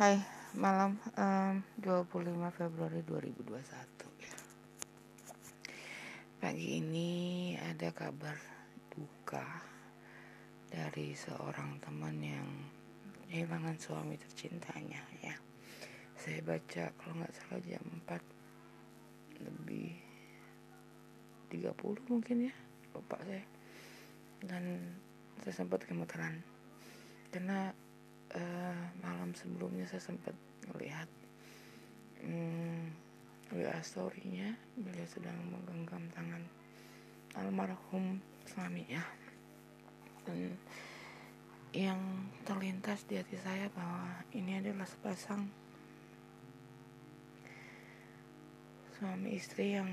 Hai, malam um, 25 Februari 2021 ya. Pagi ini ada kabar duka dari seorang teman yang kehilangan suami tercintanya ya. Saya baca kalau nggak salah jam 4 lebih 30 mungkin ya, lupa saya. Dan saya sempat gemeteran karena uh, malam sebelumnya saya sempat melihat hmm, WA story-nya. Beliau sedang menggenggam tangan almarhum suaminya dan yang terlintas di hati saya bahwa ini adalah sepasang suami istri yang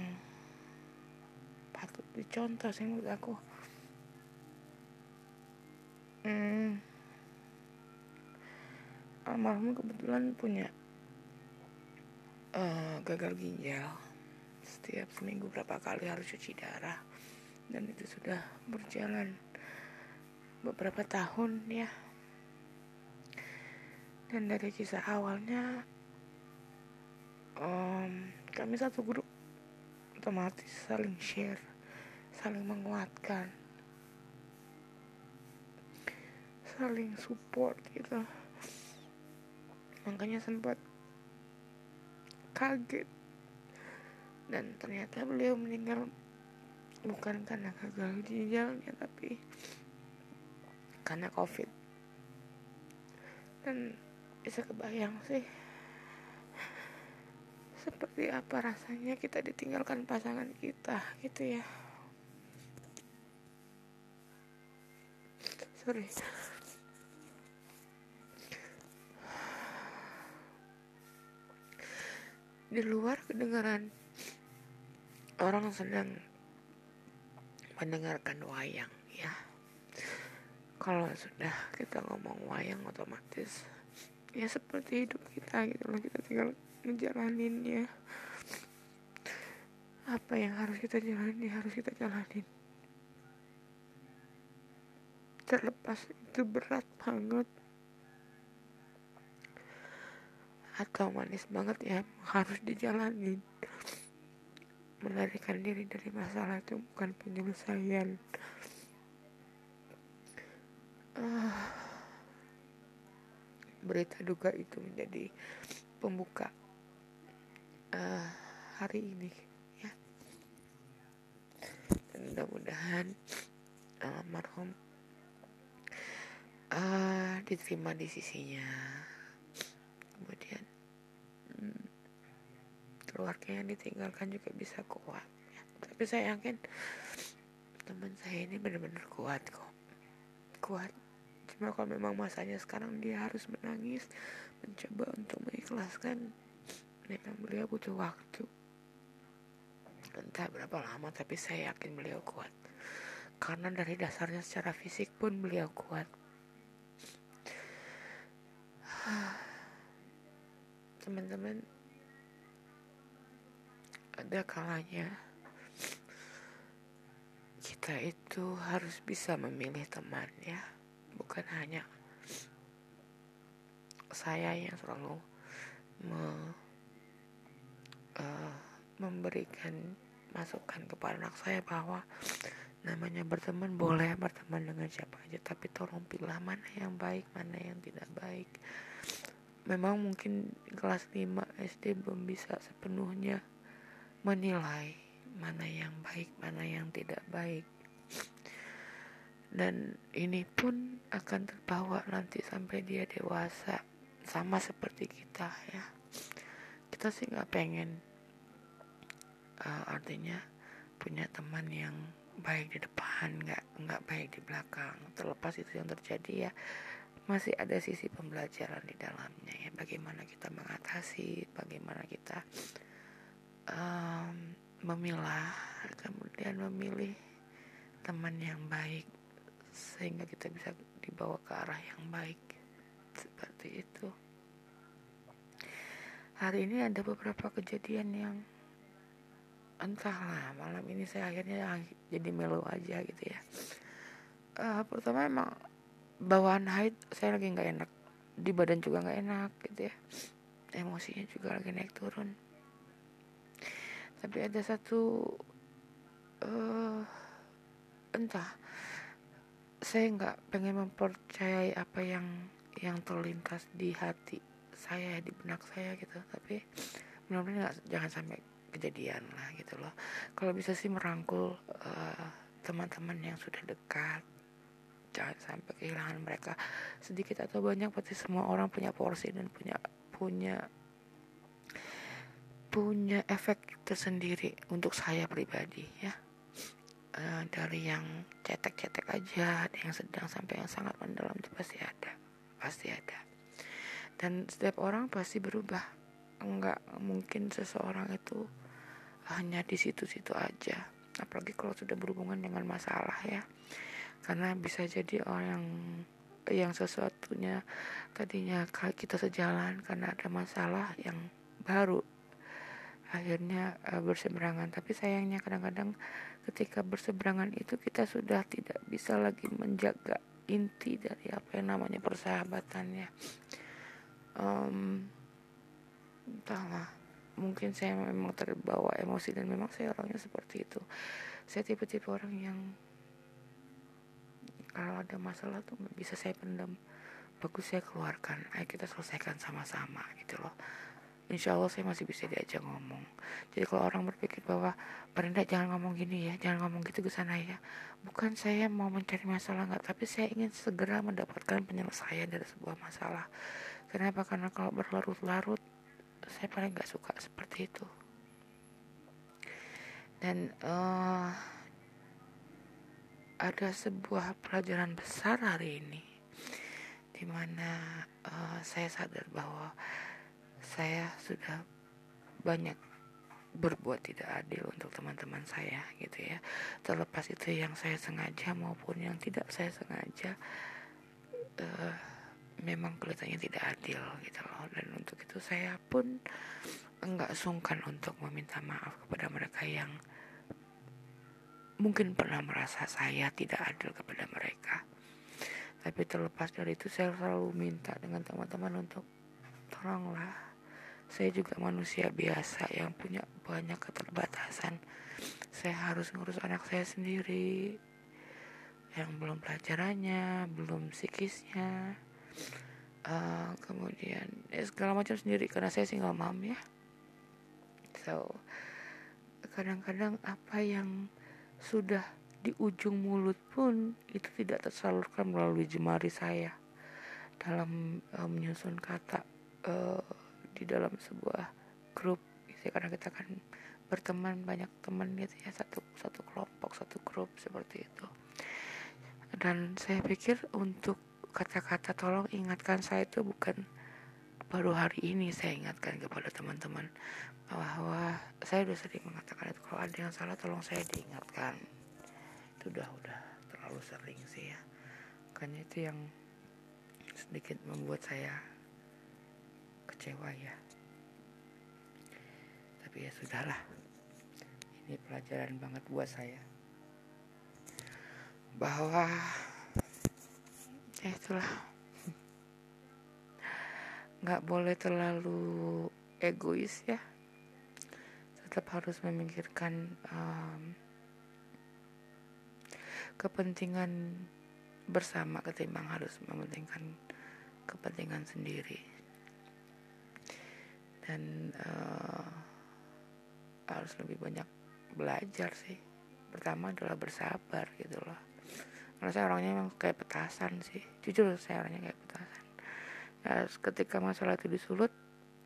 patut dicontoh sih menurut aku. Hmm, almarhum kebetulan punya uh, gagal ginjal. Setiap seminggu berapa kali harus cuci darah. Dan itu sudah berjalan beberapa tahun ya. Dan dari kisah awalnya um, kami satu grup otomatis saling share saling menguatkan saling support gitu makanya sempat kaget. Dan ternyata beliau meninggal bukan karena gagal ginjalnya tapi karena covid. Dan bisa kebayang sih seperti apa rasanya kita ditinggalkan pasangan kita gitu ya. Sorry di luar kedengaran orang sedang mendengarkan wayang ya. Kalau sudah kita ngomong wayang otomatis ya seperti hidup kita gitu loh. Kita tinggal ngejalaninnya apa yang harus kita jalani harus kita jalanin. Terlepas itu berat banget atau manis banget ya harus dijalani melarikan diri dari masalah itu bukan penyelesaian. Uh, berita duka itu menjadi pembuka uh, hari ini ya. Dan mudah-mudahan almarhum uh, diterima di sisinya. Kemudian keluarga yang ditinggalkan juga bisa kuat. Tapi saya yakin teman saya ini benar-benar kuat kok. Kuat. Cuma kalau memang masanya sekarang dia harus menangis mencoba untuk mengikhlaskan memang beliau butuh waktu. Entah berapa lama tapi saya yakin beliau kuat. Karena dari dasarnya secara fisik pun beliau kuat. Teman-teman ada kalanya kita itu harus bisa memilih teman ya. Bukan hanya saya yang selalu me, uh, memberikan masukan kepada anak saya bahwa namanya berteman boleh berteman dengan siapa aja tapi tolong pilih mana yang baik mana yang tidak baik. Memang mungkin kelas 5 SD belum bisa sepenuhnya menilai mana yang baik, mana yang tidak baik. Dan ini pun akan terbawa nanti sampai dia dewasa, sama seperti kita ya. Kita sih nggak pengen, uh, artinya punya teman yang baik di depan, nggak nggak baik di belakang. Terlepas itu yang terjadi ya masih ada sisi pembelajaran di dalamnya ya bagaimana kita mengatasi bagaimana kita um, memilah kemudian memilih teman yang baik sehingga kita bisa dibawa ke arah yang baik. Seperti itu. Hari ini ada beberapa kejadian yang entahlah malam ini saya akhirnya jadi melo aja gitu ya. Uh, pertama emang bawaan haid saya lagi nggak enak. Di badan juga nggak enak gitu ya. Emosinya juga lagi naik turun tapi ada satu uh, entah. Saya nggak pengen mempercayai apa yang yang terlintas di hati saya di benak saya gitu. Tapi mudah-mudahan jangan sampai kejadian lah gitu loh. Kalau bisa sih merangkul uh, teman-teman yang sudah dekat. Jangan sampai kehilangan mereka sedikit atau banyak pasti semua orang punya porsi dan punya punya punya efek tersendiri untuk saya pribadi ya. Uh, dari yang cetek-cetek aja ada yang sedang sampai yang sangat mendalam itu pasti ada pasti ada. Dan setiap orang pasti berubah. Enggak mungkin seseorang itu hanya di situ-situ aja apalagi kalau sudah berhubungan dengan masalah ya. Karena bisa jadi orang yang sesuatunya tadinya kita sejalan karena ada masalah yang baru akhirnya uh, berseberangan. Tapi sayangnya kadang-kadang ketika berseberangan itu kita sudah tidak bisa lagi menjaga inti dari apa yang namanya persahabatannya. Um, entahlah. Mungkin saya memang terbawa emosi dan memang saya orangnya seperti itu. Saya tipe-tipe orang yang kalau ada masalah tuh bisa saya pendam. Bagus saya keluarkan. Ayo kita selesaikan sama-sama gitu loh insya Allah saya masih bisa diajak ngomong. Jadi kalau orang berpikir bahwa Perinda jangan ngomong gini ya jangan ngomong gitu ke sana ya. Bukan saya mau mencari masalah nggak tapi saya ingin segera mendapatkan penyelesaian dari sebuah masalah. Kenapa? Karena kalau berlarut-larut saya paling nggak suka seperti itu. Dan uh, ada sebuah pelajaran besar hari ini di mana uh, saya sadar bahwa saya sudah banyak berbuat tidak adil untuk teman-teman saya gitu ya. Terlepas itu yang saya sengaja maupun yang tidak saya sengaja uh, memang kelihatannya tidak adil gitu loh. Dan untuk itu saya pun enggak sungkan untuk meminta maaf kepada mereka yang mungkin pernah merasa saya tidak adil kepada mereka. Tapi terlepas dari itu saya selalu minta dengan teman-teman untuk tolonglah saya juga manusia biasa yang punya banyak keterbatasan. Saya harus ngurus anak saya sendiri yang belum pelajarannya belum psikisnya uh, kemudian ya segala macam sendiri. Karena saya single mom ya. So kadang-kadang apa yang sudah di ujung mulut pun itu tidak tersalurkan melalui jemari saya. Dalam uh, menyusun kata uh, di dalam sebuah grup gitu ya, karena kita kan berteman banyak teman gitu ya satu satu kelompok satu grup seperti itu. Dan saya pikir untuk kata-kata tolong ingatkan saya itu bukan baru hari ini saya ingatkan kepada teman-teman bahwa saya sudah sering mengatakan itu kalau ada yang salah tolong saya diingatkan. Itu udah udah terlalu sering sih ya. Makanya itu yang sedikit membuat saya kecewa ya. Tapi ya sudahlah. Ini pelajaran banget buat saya. Bahwa ya itulah. Nggak boleh terlalu egois ya. Tetap harus memikirkan um, kepentingan bersama ketimbang harus mementingkan kepentingan sendiri dan uh, harus lebih banyak belajar sih. Pertama adalah bersabar gitu loh. Karena saya orangnya emang kayak petasan sih. Jujur saya orangnya kayak petasan. Ya, ketika masalah itu disulut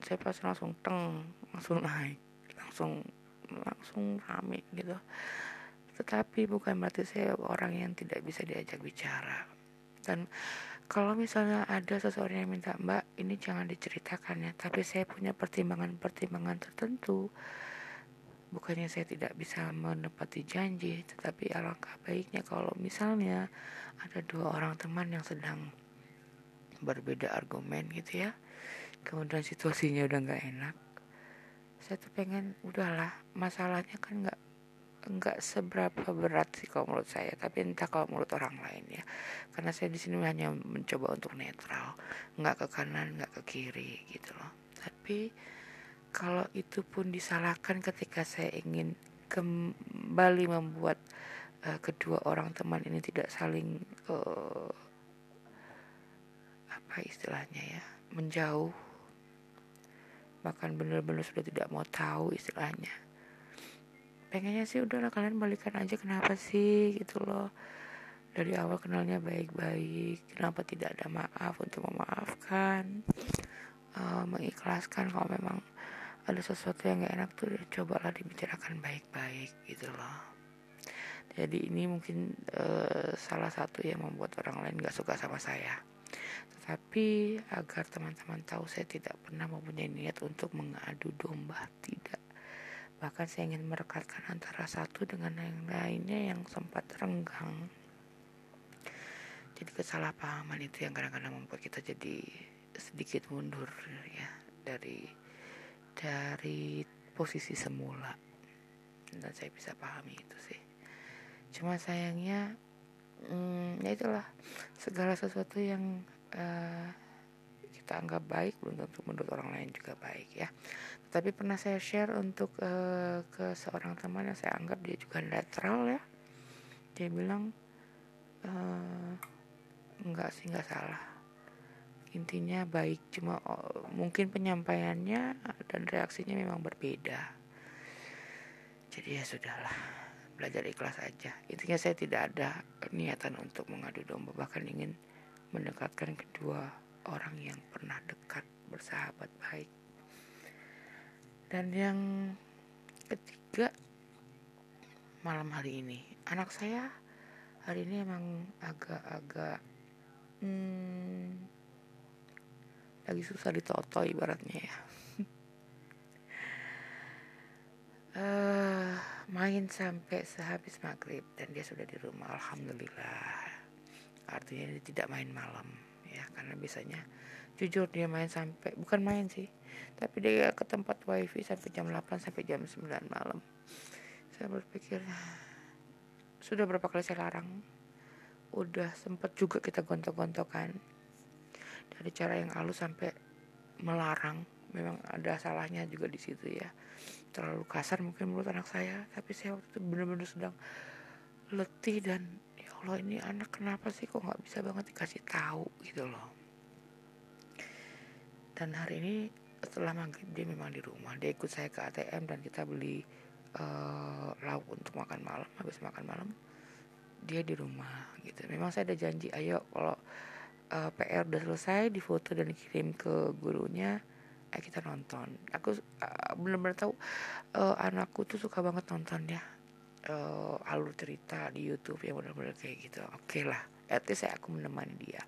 saya pasti langsung teng langsung naik langsung langsung rame gitu. Tetapi bukan berarti saya orang yang tidak bisa diajak bicara. Dan kalau misalnya ada seseorang yang minta mbak ini jangan diceritakan ya tapi saya punya pertimbangan-pertimbangan tertentu. Bukannya saya tidak bisa menepati janji tetapi alangkah baiknya kalau misalnya ada dua orang teman yang sedang berbeda argumen gitu ya kemudian situasinya udah nggak enak. Saya tuh pengen udahlah masalahnya kan nggak nggak seberapa berat sih kalau menurut saya tapi entah kalau menurut orang lain ya. Karena saya di sini hanya mencoba untuk netral nggak ke kanan nggak ke kiri gitu loh. Tapi kalau itu pun disalahkan ketika saya ingin kembali membuat uh, kedua orang teman ini tidak saling uh, apa istilahnya ya menjauh. Bahkan benar-benar sudah tidak mau tahu istilahnya pengennya sih udahlah kalian balikan aja kenapa sih? Gitu loh. Dari awal kenalnya baik-baik kenapa tidak ada maaf untuk memaafkan uh, mengikhlaskan kalau memang ada sesuatu yang gak enak tuh cobalah dibicarakan baik-baik gitu loh. Jadi ini mungkin uh, salah satu yang membuat orang lain gak suka sama saya. Tetapi agar teman-teman tahu saya tidak pernah mempunyai niat untuk mengadu domba tidak Bahkan saya ingin merekatkan antara satu dengan yang lainnya yang sempat renggang. Jadi kesalahpahaman itu yang kadang-kadang membuat kita jadi sedikit mundur ya dari dari posisi semula. Dan saya bisa pahami itu sih. Cuma sayangnya hmm, ya itulah segala sesuatu yang uh, kita anggap baik belum tentu menurut orang lain juga baik ya. Tapi pernah saya share untuk uh, ke seorang teman yang saya anggap dia juga netral ya. Dia bilang uh, enggak sih enggak salah. Intinya baik cuma oh, mungkin penyampaiannya dan reaksinya memang berbeda. Jadi ya sudahlah belajar ikhlas aja. Intinya saya tidak ada niatan untuk mengadu domba bahkan ingin mendekatkan kedua orang yang pernah dekat bersahabat baik. Dan yang ketiga malam hari ini. Anak saya hari ini emang agak-agak hmm, lagi susah ditoto ibaratnya ya. Uh, main sampai sehabis maghrib dan dia sudah di rumah alhamdulillah. Artinya dia tidak main malam ya karena biasanya jujur dia main sampai bukan main sih tapi dia ke tempat wifi sampai jam 8 sampai jam 9 malam. Saya berpikir sudah berapa kali saya larang? Udah sempat juga kita gontok-gontokan. Dari cara yang halus sampai melarang memang ada salahnya juga di situ ya. Terlalu kasar mungkin menurut anak saya tapi saya waktu itu benar-benar sedang letih dan Allah ini anak kenapa sih kok nggak bisa banget dikasih tahu gitu loh. Dan hari ini setelah maghrib dia memang di rumah. Dia ikut saya ke ATM dan kita beli uh, lauk untuk makan malam habis makan malam dia di rumah gitu. Memang saya ada janji ayo kalau uh, eh, PR udah selesai difoto dan dikirim ke gurunya eh kita nonton. Aku uh, benar-benar tahu uh, anakku tuh suka banget nonton ya uh, alur cerita di YouTube yang benar-benar kayak gitu oke okay lah at least saya aku menemani dia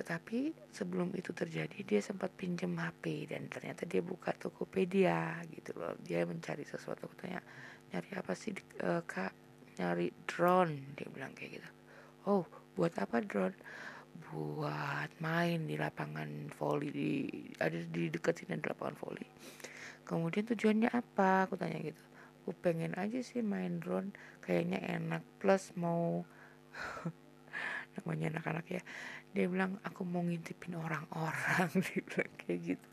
tetapi sebelum itu terjadi dia sempat pinjam HP dan ternyata dia buka Tokopedia gitu loh. Dia mencari sesuatu aku nyari apa sih uh, kak nyari drone dia bilang kayak gitu. Oh buat apa drone? Buat main di lapangan volley di ada di dekat sini ada lapangan volley. Kemudian tujuannya apa? Aku tanya gitu. Aku pengen aja sih main drone. Kayaknya enak. Plus mau namanya anak-anak ya. Dia bilang aku mau ngintipin orang-orang. Dia bilang kayak gitu.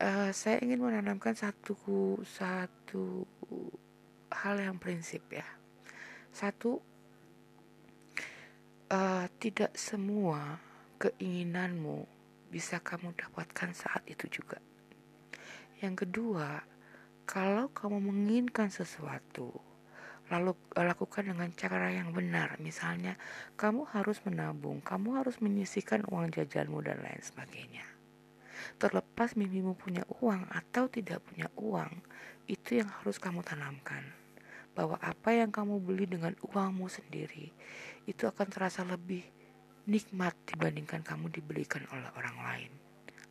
Uh, saya ingin menanamkan satu satu hal yang prinsip ya. Satu uh, tidak semua keinginanmu bisa kamu dapatkan saat itu juga. Yang kedua kalau kamu menginginkan sesuatu lalu eh, lakukan dengan cara yang benar. Misalnya, kamu harus menabung, kamu harus menyisihkan uang jajanmu dan lain sebagainya. Terlepas mimimu punya uang atau tidak punya uang, itu yang harus kamu tanamkan. Bahwa apa yang kamu beli dengan uangmu sendiri, itu akan terasa lebih nikmat dibandingkan kamu dibelikan oleh orang lain.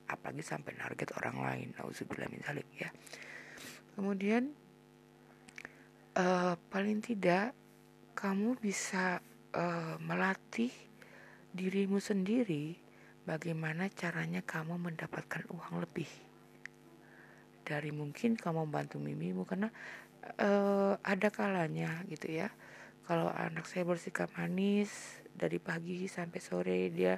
Apalagi sampai target orang lain, nauzubillah min ya. Kemudian uh, paling tidak kamu bisa uh, melatih dirimu sendiri bagaimana caranya kamu mendapatkan uang lebih. Dari mungkin kamu membantu mimimu karena uh, ada kalanya gitu ya. Kalau anak saya bersikap manis dari pagi sampai sore dia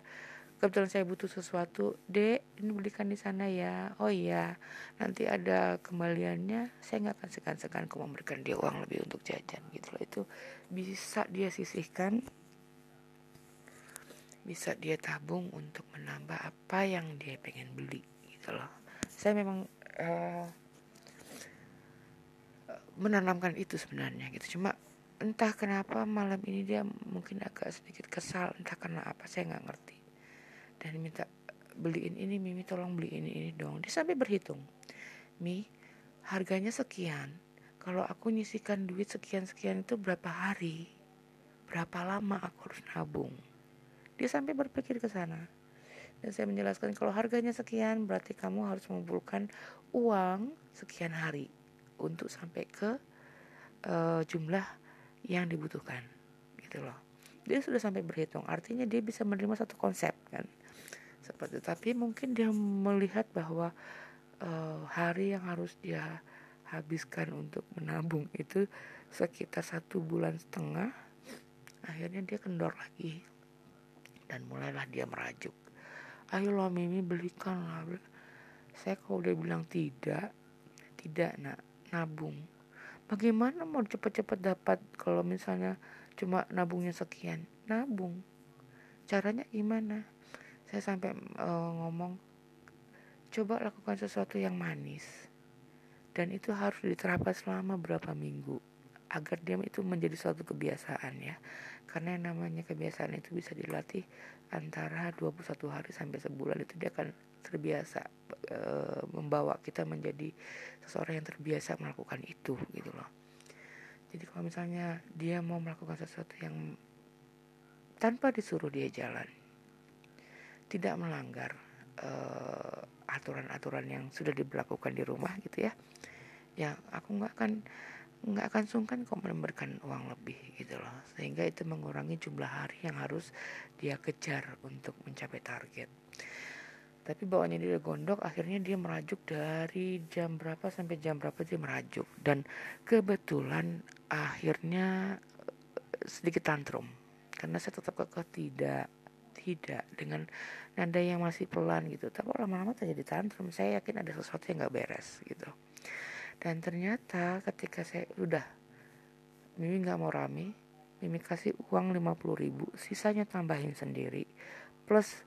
kebetulan saya butuh sesuatu. Dek ini belikan di sana ya. Oh iya nanti ada kembaliannya. Saya nggak akan segan-segan kok memberikan dia uang lebih untuk jajan gitu loh. Itu bisa dia sisihkan. Bisa dia tabung untuk menambah apa yang dia pengen beli gitu loh. Saya memang uh, menanamkan itu sebenarnya gitu. Cuma entah kenapa malam ini dia mungkin agak sedikit kesal. Entah karena apa saya nggak ngerti dan minta beliin ini Mimi tolong beliin ini, dong. Dia sampai berhitung Mi harganya sekian. Kalau aku nyisikan duit sekian-sekian itu berapa hari? Berapa lama aku harus nabung? Dia sampai berpikir ke sana. Dan saya menjelaskan kalau harganya sekian berarti kamu harus mengumpulkan uang sekian hari untuk sampai ke uh, jumlah yang dibutuhkan. Gitu loh. Dia sudah sampai berhitung. Artinya dia bisa menerima satu konsep kan seperti tapi mungkin dia melihat bahwa uh, hari yang harus dia habiskan untuk menabung itu sekitar satu bulan setengah akhirnya dia kendor lagi. Dan mulailah dia merajuk. Ayo lo Mimi belikan lah. Saya kalau udah bilang tidak tidak nak nabung. Bagaimana mau cepet-cepet dapat kalau misalnya cuma nabungnya sekian? Nabung. Caranya gimana saya sampai uh, ngomong coba lakukan sesuatu yang manis. Dan itu harus diterapkan selama berapa minggu agar dia itu menjadi suatu kebiasaan ya. Karena yang namanya kebiasaan itu bisa dilatih antara 21 hari sampai sebulan. Itu dia akan terbiasa e, membawa kita menjadi seseorang yang terbiasa melakukan itu gitu loh. Jadi kalau misalnya dia mau melakukan sesuatu yang tanpa disuruh dia jalan tidak melanggar uh, aturan-aturan yang sudah diberlakukan di rumah gitu ya. Ya aku nggak akan nggak akan sungkan kok memberikan uang lebih gitu loh. Sehingga itu mengurangi jumlah hari yang harus dia kejar untuk mencapai target. Tapi bawahnya dia gondok akhirnya dia merajuk dari jam berapa sampai jam berapa dia merajuk. Dan kebetulan akhirnya eh, sedikit tantrum. Karena saya tetap kekeh tidak tidak dengan nada yang masih pelan gitu. Tapi lama-lama terjadi tantrum. Saya yakin ada sesuatu yang nggak beres gitu. Dan ternyata ketika saya udah Mimi nggak mau rame Mimi kasih uang 50 ribu sisanya tambahin sendiri. Plus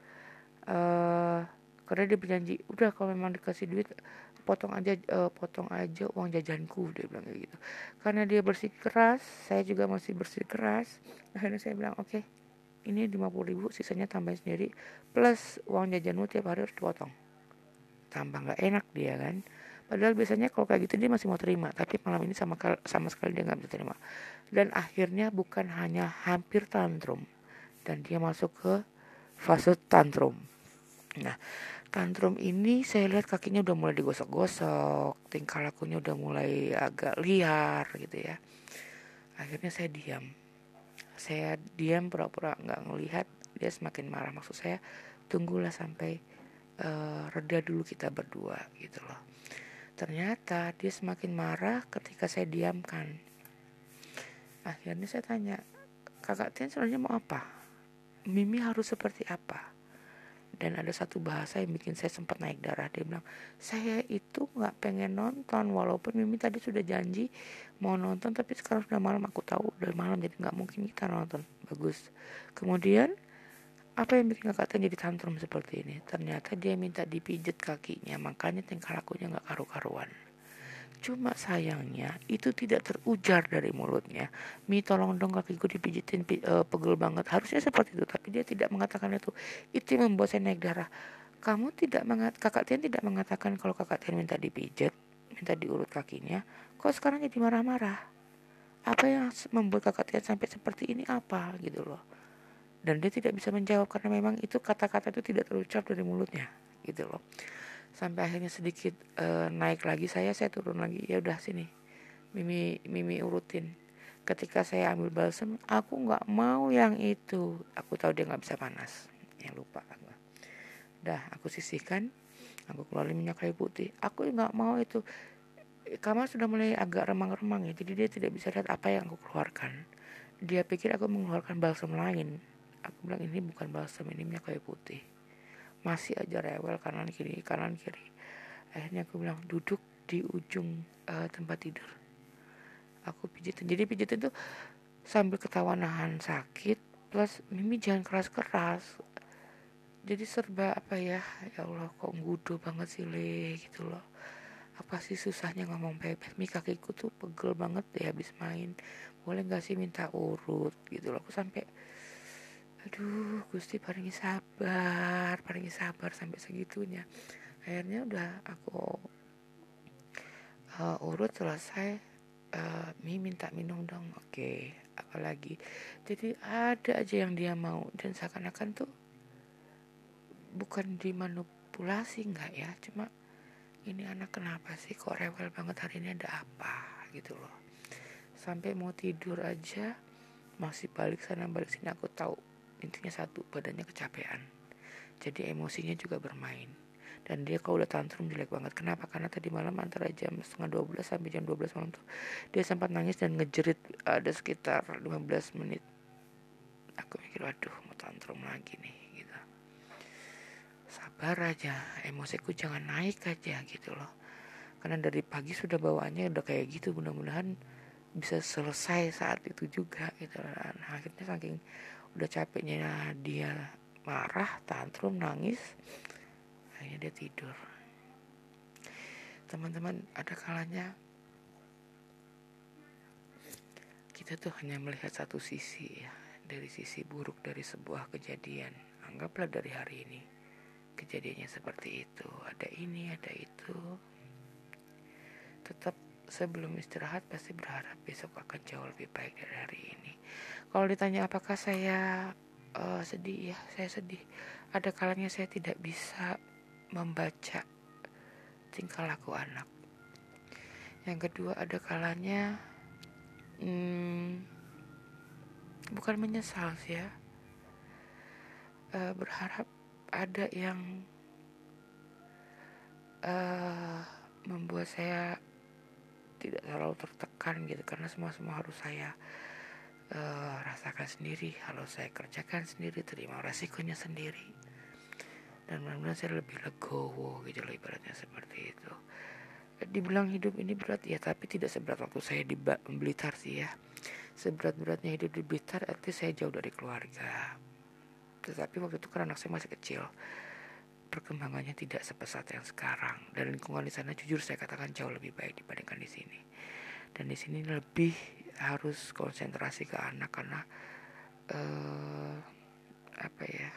uh, karena dia berjanji udah kalau memang dikasih duit potong aja uh, potong aja uang jajanku dia bilang kayak gitu. Karena dia bersih keras saya juga masih bersih keras. Akhirnya saya bilang oke okay, ini 50 ribu sisanya tambahin sendiri plus uang jajanmu tiap hari harus dipotong. Tambah nggak enak dia kan? Padahal biasanya kalau kayak gitu dia masih mau terima tapi malam ini sama sama sekali dia nggak bisa terima. Dan akhirnya bukan hanya hampir tantrum dan dia masuk ke fase tantrum. Nah tantrum ini saya lihat kakinya udah mulai digosok-gosok tingkah lakunya udah mulai agak liar gitu ya. Akhirnya saya diam saya diam pura-pura nggak ngelihat dia semakin marah. Maksud saya tunggulah sampai uh, reda dulu kita berdua gitu loh. Ternyata dia semakin marah ketika saya diamkan. Akhirnya saya tanya kakak Tian sebenarnya mau apa? Mimi harus seperti apa dan ada satu bahasa yang bikin saya sempat naik darah. Dia bilang saya itu nggak pengen nonton walaupun Mimi tadi sudah janji mau nonton tapi sekarang sudah malam aku tahu udah malam jadi nggak mungkin kita nonton. Bagus. Kemudian apa yang bikin kakak jadi tantrum seperti ini? Ternyata dia minta dipijet kakinya makanya tingkah lakunya nggak karu-karuan Cuma sayangnya itu tidak terujar dari mulutnya. Mi tolong dong kakiku dipijitin uh, pegel banget. Harusnya seperti itu, tapi dia tidak mengatakan itu. Itu yang membuat saya naik darah. Kamu tidak mengat kakak Tian tidak mengatakan kalau kakak Tian minta dipijat, minta diurut kakinya. Kok sekarang jadi marah-marah? Apa yang membuat kakak Tian sampai seperti ini apa gitu loh. Dan dia tidak bisa menjawab karena memang itu kata-kata itu tidak terucap dari mulutnya gitu loh sampai akhirnya sedikit uh, naik lagi saya saya turun lagi ya udah sini mimi mimi urutin. Ketika saya ambil balsam aku nggak mau yang itu. Aku tahu dia nggak bisa panas yang lupa aku. Dah aku sisihkan aku keluarin minyak kayu putih. Aku nggak mau itu. Kamar sudah mulai agak remang-remang ya jadi dia tidak bisa lihat apa yang aku keluarkan. Dia pikir aku mengeluarkan balsam lain. Aku bilang ini bukan balsam ini minyak kayu putih masih aja rewel kanan kiri kanan kiri. Akhirnya aku bilang duduk di ujung uh, tempat tidur. Aku pijitin jadi pijitin tuh sambil ketawa nahan sakit plus Mimi jangan keras-keras. Jadi serba apa ya ya Allah kok ngudu banget sih le gitu loh. Apa sih susahnya ngomong bebek? Mi kakiku tuh pegel banget deh habis main. Boleh nggak sih minta urut? Gitu loh. Aku sampai aduh gusti paringi sabar paringi sabar sampai segitunya. Akhirnya udah aku uh, urut selesai uh, mi minta minum dong. Oke okay. apalagi. Jadi ada aja yang dia mau. Dan seakan-akan tuh bukan dimanipulasi nggak ya. Cuma ini anak kenapa sih? Kok rewel banget hari ini ada apa? Gitu loh. Sampai mau tidur aja masih balik sana balik sini aku tahu intinya satu badannya kecapean. Jadi emosinya juga bermain. Dan dia kalau udah tantrum jelek banget. Kenapa? Karena tadi malam antara jam setengah 12 sampai jam 12 malam tuh dia sempat nangis dan ngejerit ada sekitar 15 menit. Aku mikir waduh mau tantrum lagi nih sabar aja emosiku jangan naik aja gitu loh. Karena dari pagi sudah bawaannya udah kayak gitu mudah-mudahan bisa selesai saat itu juga gitu akhirnya saking udah capeknya dia marah tantrum nangis akhirnya dia tidur. Teman-teman ada kalanya kita tuh hanya melihat satu sisi ya dari sisi buruk dari sebuah kejadian. Anggaplah dari hari ini kejadiannya seperti itu. Ada ini ada itu. Tetap sebelum istirahat pasti berharap besok akan jauh lebih baik dari hari ini kalau ditanya apakah saya uh, sedih ya saya sedih. Ada kalanya saya tidak bisa membaca tingkah laku anak. Yang kedua ada kalanya hmm, bukan menyesal sih ya. Uh, berharap ada yang uh, membuat saya tidak terlalu tertekan gitu karena semua semua harus saya uh, rasakan sendiri. Harus saya kerjakan sendiri terima resikonya sendiri. Dan mudah-mudahan saya lebih legowo gitu loh ibaratnya seperti itu. Dibilang hidup ini berat ya tapi tidak seberat waktu saya di Blitar sih ya. Seberat-beratnya hidup di Blitar arti saya jauh dari keluarga. Tetapi waktu itu kan anak saya masih kecil. Perkembangannya tidak sepesat yang sekarang. Dan lingkungan di sana jujur saya katakan jauh lebih baik dibandingkan di sini. Dan di sini lebih harus konsentrasi ke anak karena uh, apa ya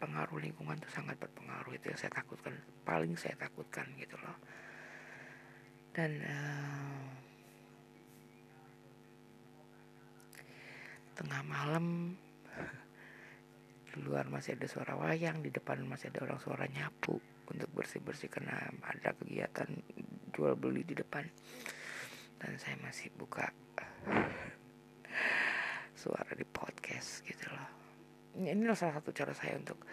pengaruh lingkungan itu sangat berpengaruh. Itu yang saya takutkan paling saya takutkan gitu loh. Dan uh, tengah malam di luar masih ada suara wayang di depan masih ada orang suara nyapu untuk bersih bersih karena ada kegiatan jual beli di depan dan saya masih buka suara di podcast gitu loh. Ini salah satu cara saya untuk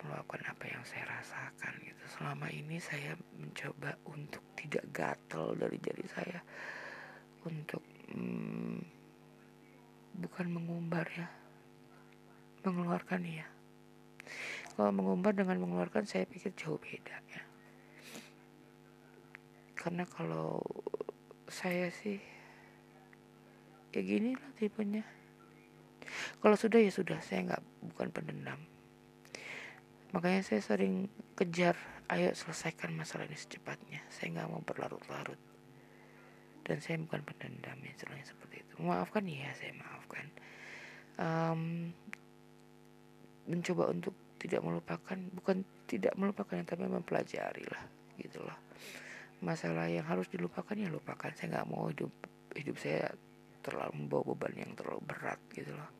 melakukan apa yang saya rasakan gitu. Selama ini saya mencoba untuk tidak gatel dari jari saya. Untuk hmm, bukan mengumbar ya mengeluarkan ya kalau mengumbar dengan mengeluarkan saya pikir jauh beda ya. Karena kalau saya sih ya gini lah tipenya. Kalau sudah ya sudah. Saya nggak bukan pendendam. Makanya saya sering kejar ayo selesaikan masalah ini secepatnya. Saya nggak mau berlarut-larut. Dan saya bukan pendendam ya seperti itu. Maafkan ya saya maafkan. Um, mencoba untuk tidak melupakan bukan tidak melupakan tapi mempelajari lah gitu loh masalah yang harus dilupakan ya lupakan. Saya nggak mau hidup hidup saya terlalu membawa beban yang terlalu berat gitu loh.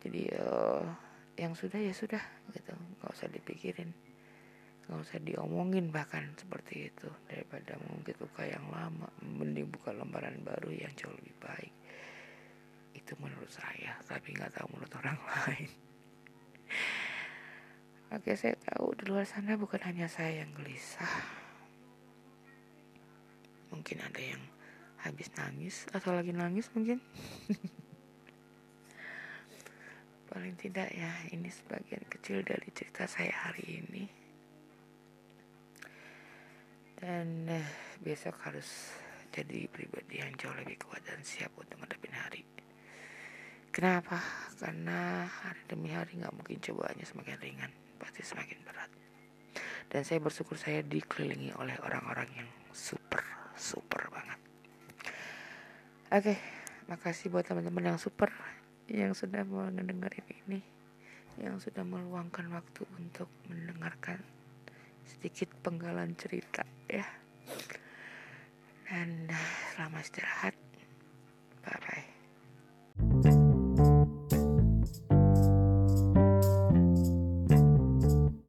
Jadi uh, yang sudah ya sudah gitu. Nggak usah dipikirin nggak usah diomongin bahkan seperti itu. Daripada mengungkit luka yang lama mending buka lembaran baru yang jauh lebih baik. Itu menurut saya tapi nggak tahu menurut orang lain. Oke, saya tahu di luar sana bukan hanya saya yang gelisah. Mungkin ada yang habis nangis atau lagi nangis mungkin. Paling tidak ya ini sebagian kecil dari cerita saya hari ini. Dan uh, besok harus jadi pribadi yang jauh lebih kuat dan siap untuk menghadapi hari. Kenapa? Karena hari demi hari nggak mungkin cobaannya semakin ringan pasti semakin berat. Dan saya bersyukur saya dikelilingi oleh orang-orang yang super super banget. Oke makasih buat teman-teman yang super yang sudah mendengarin ini yang sudah meluangkan waktu untuk mendengarkan sedikit penggalan cerita ya. Dan selamat istirahat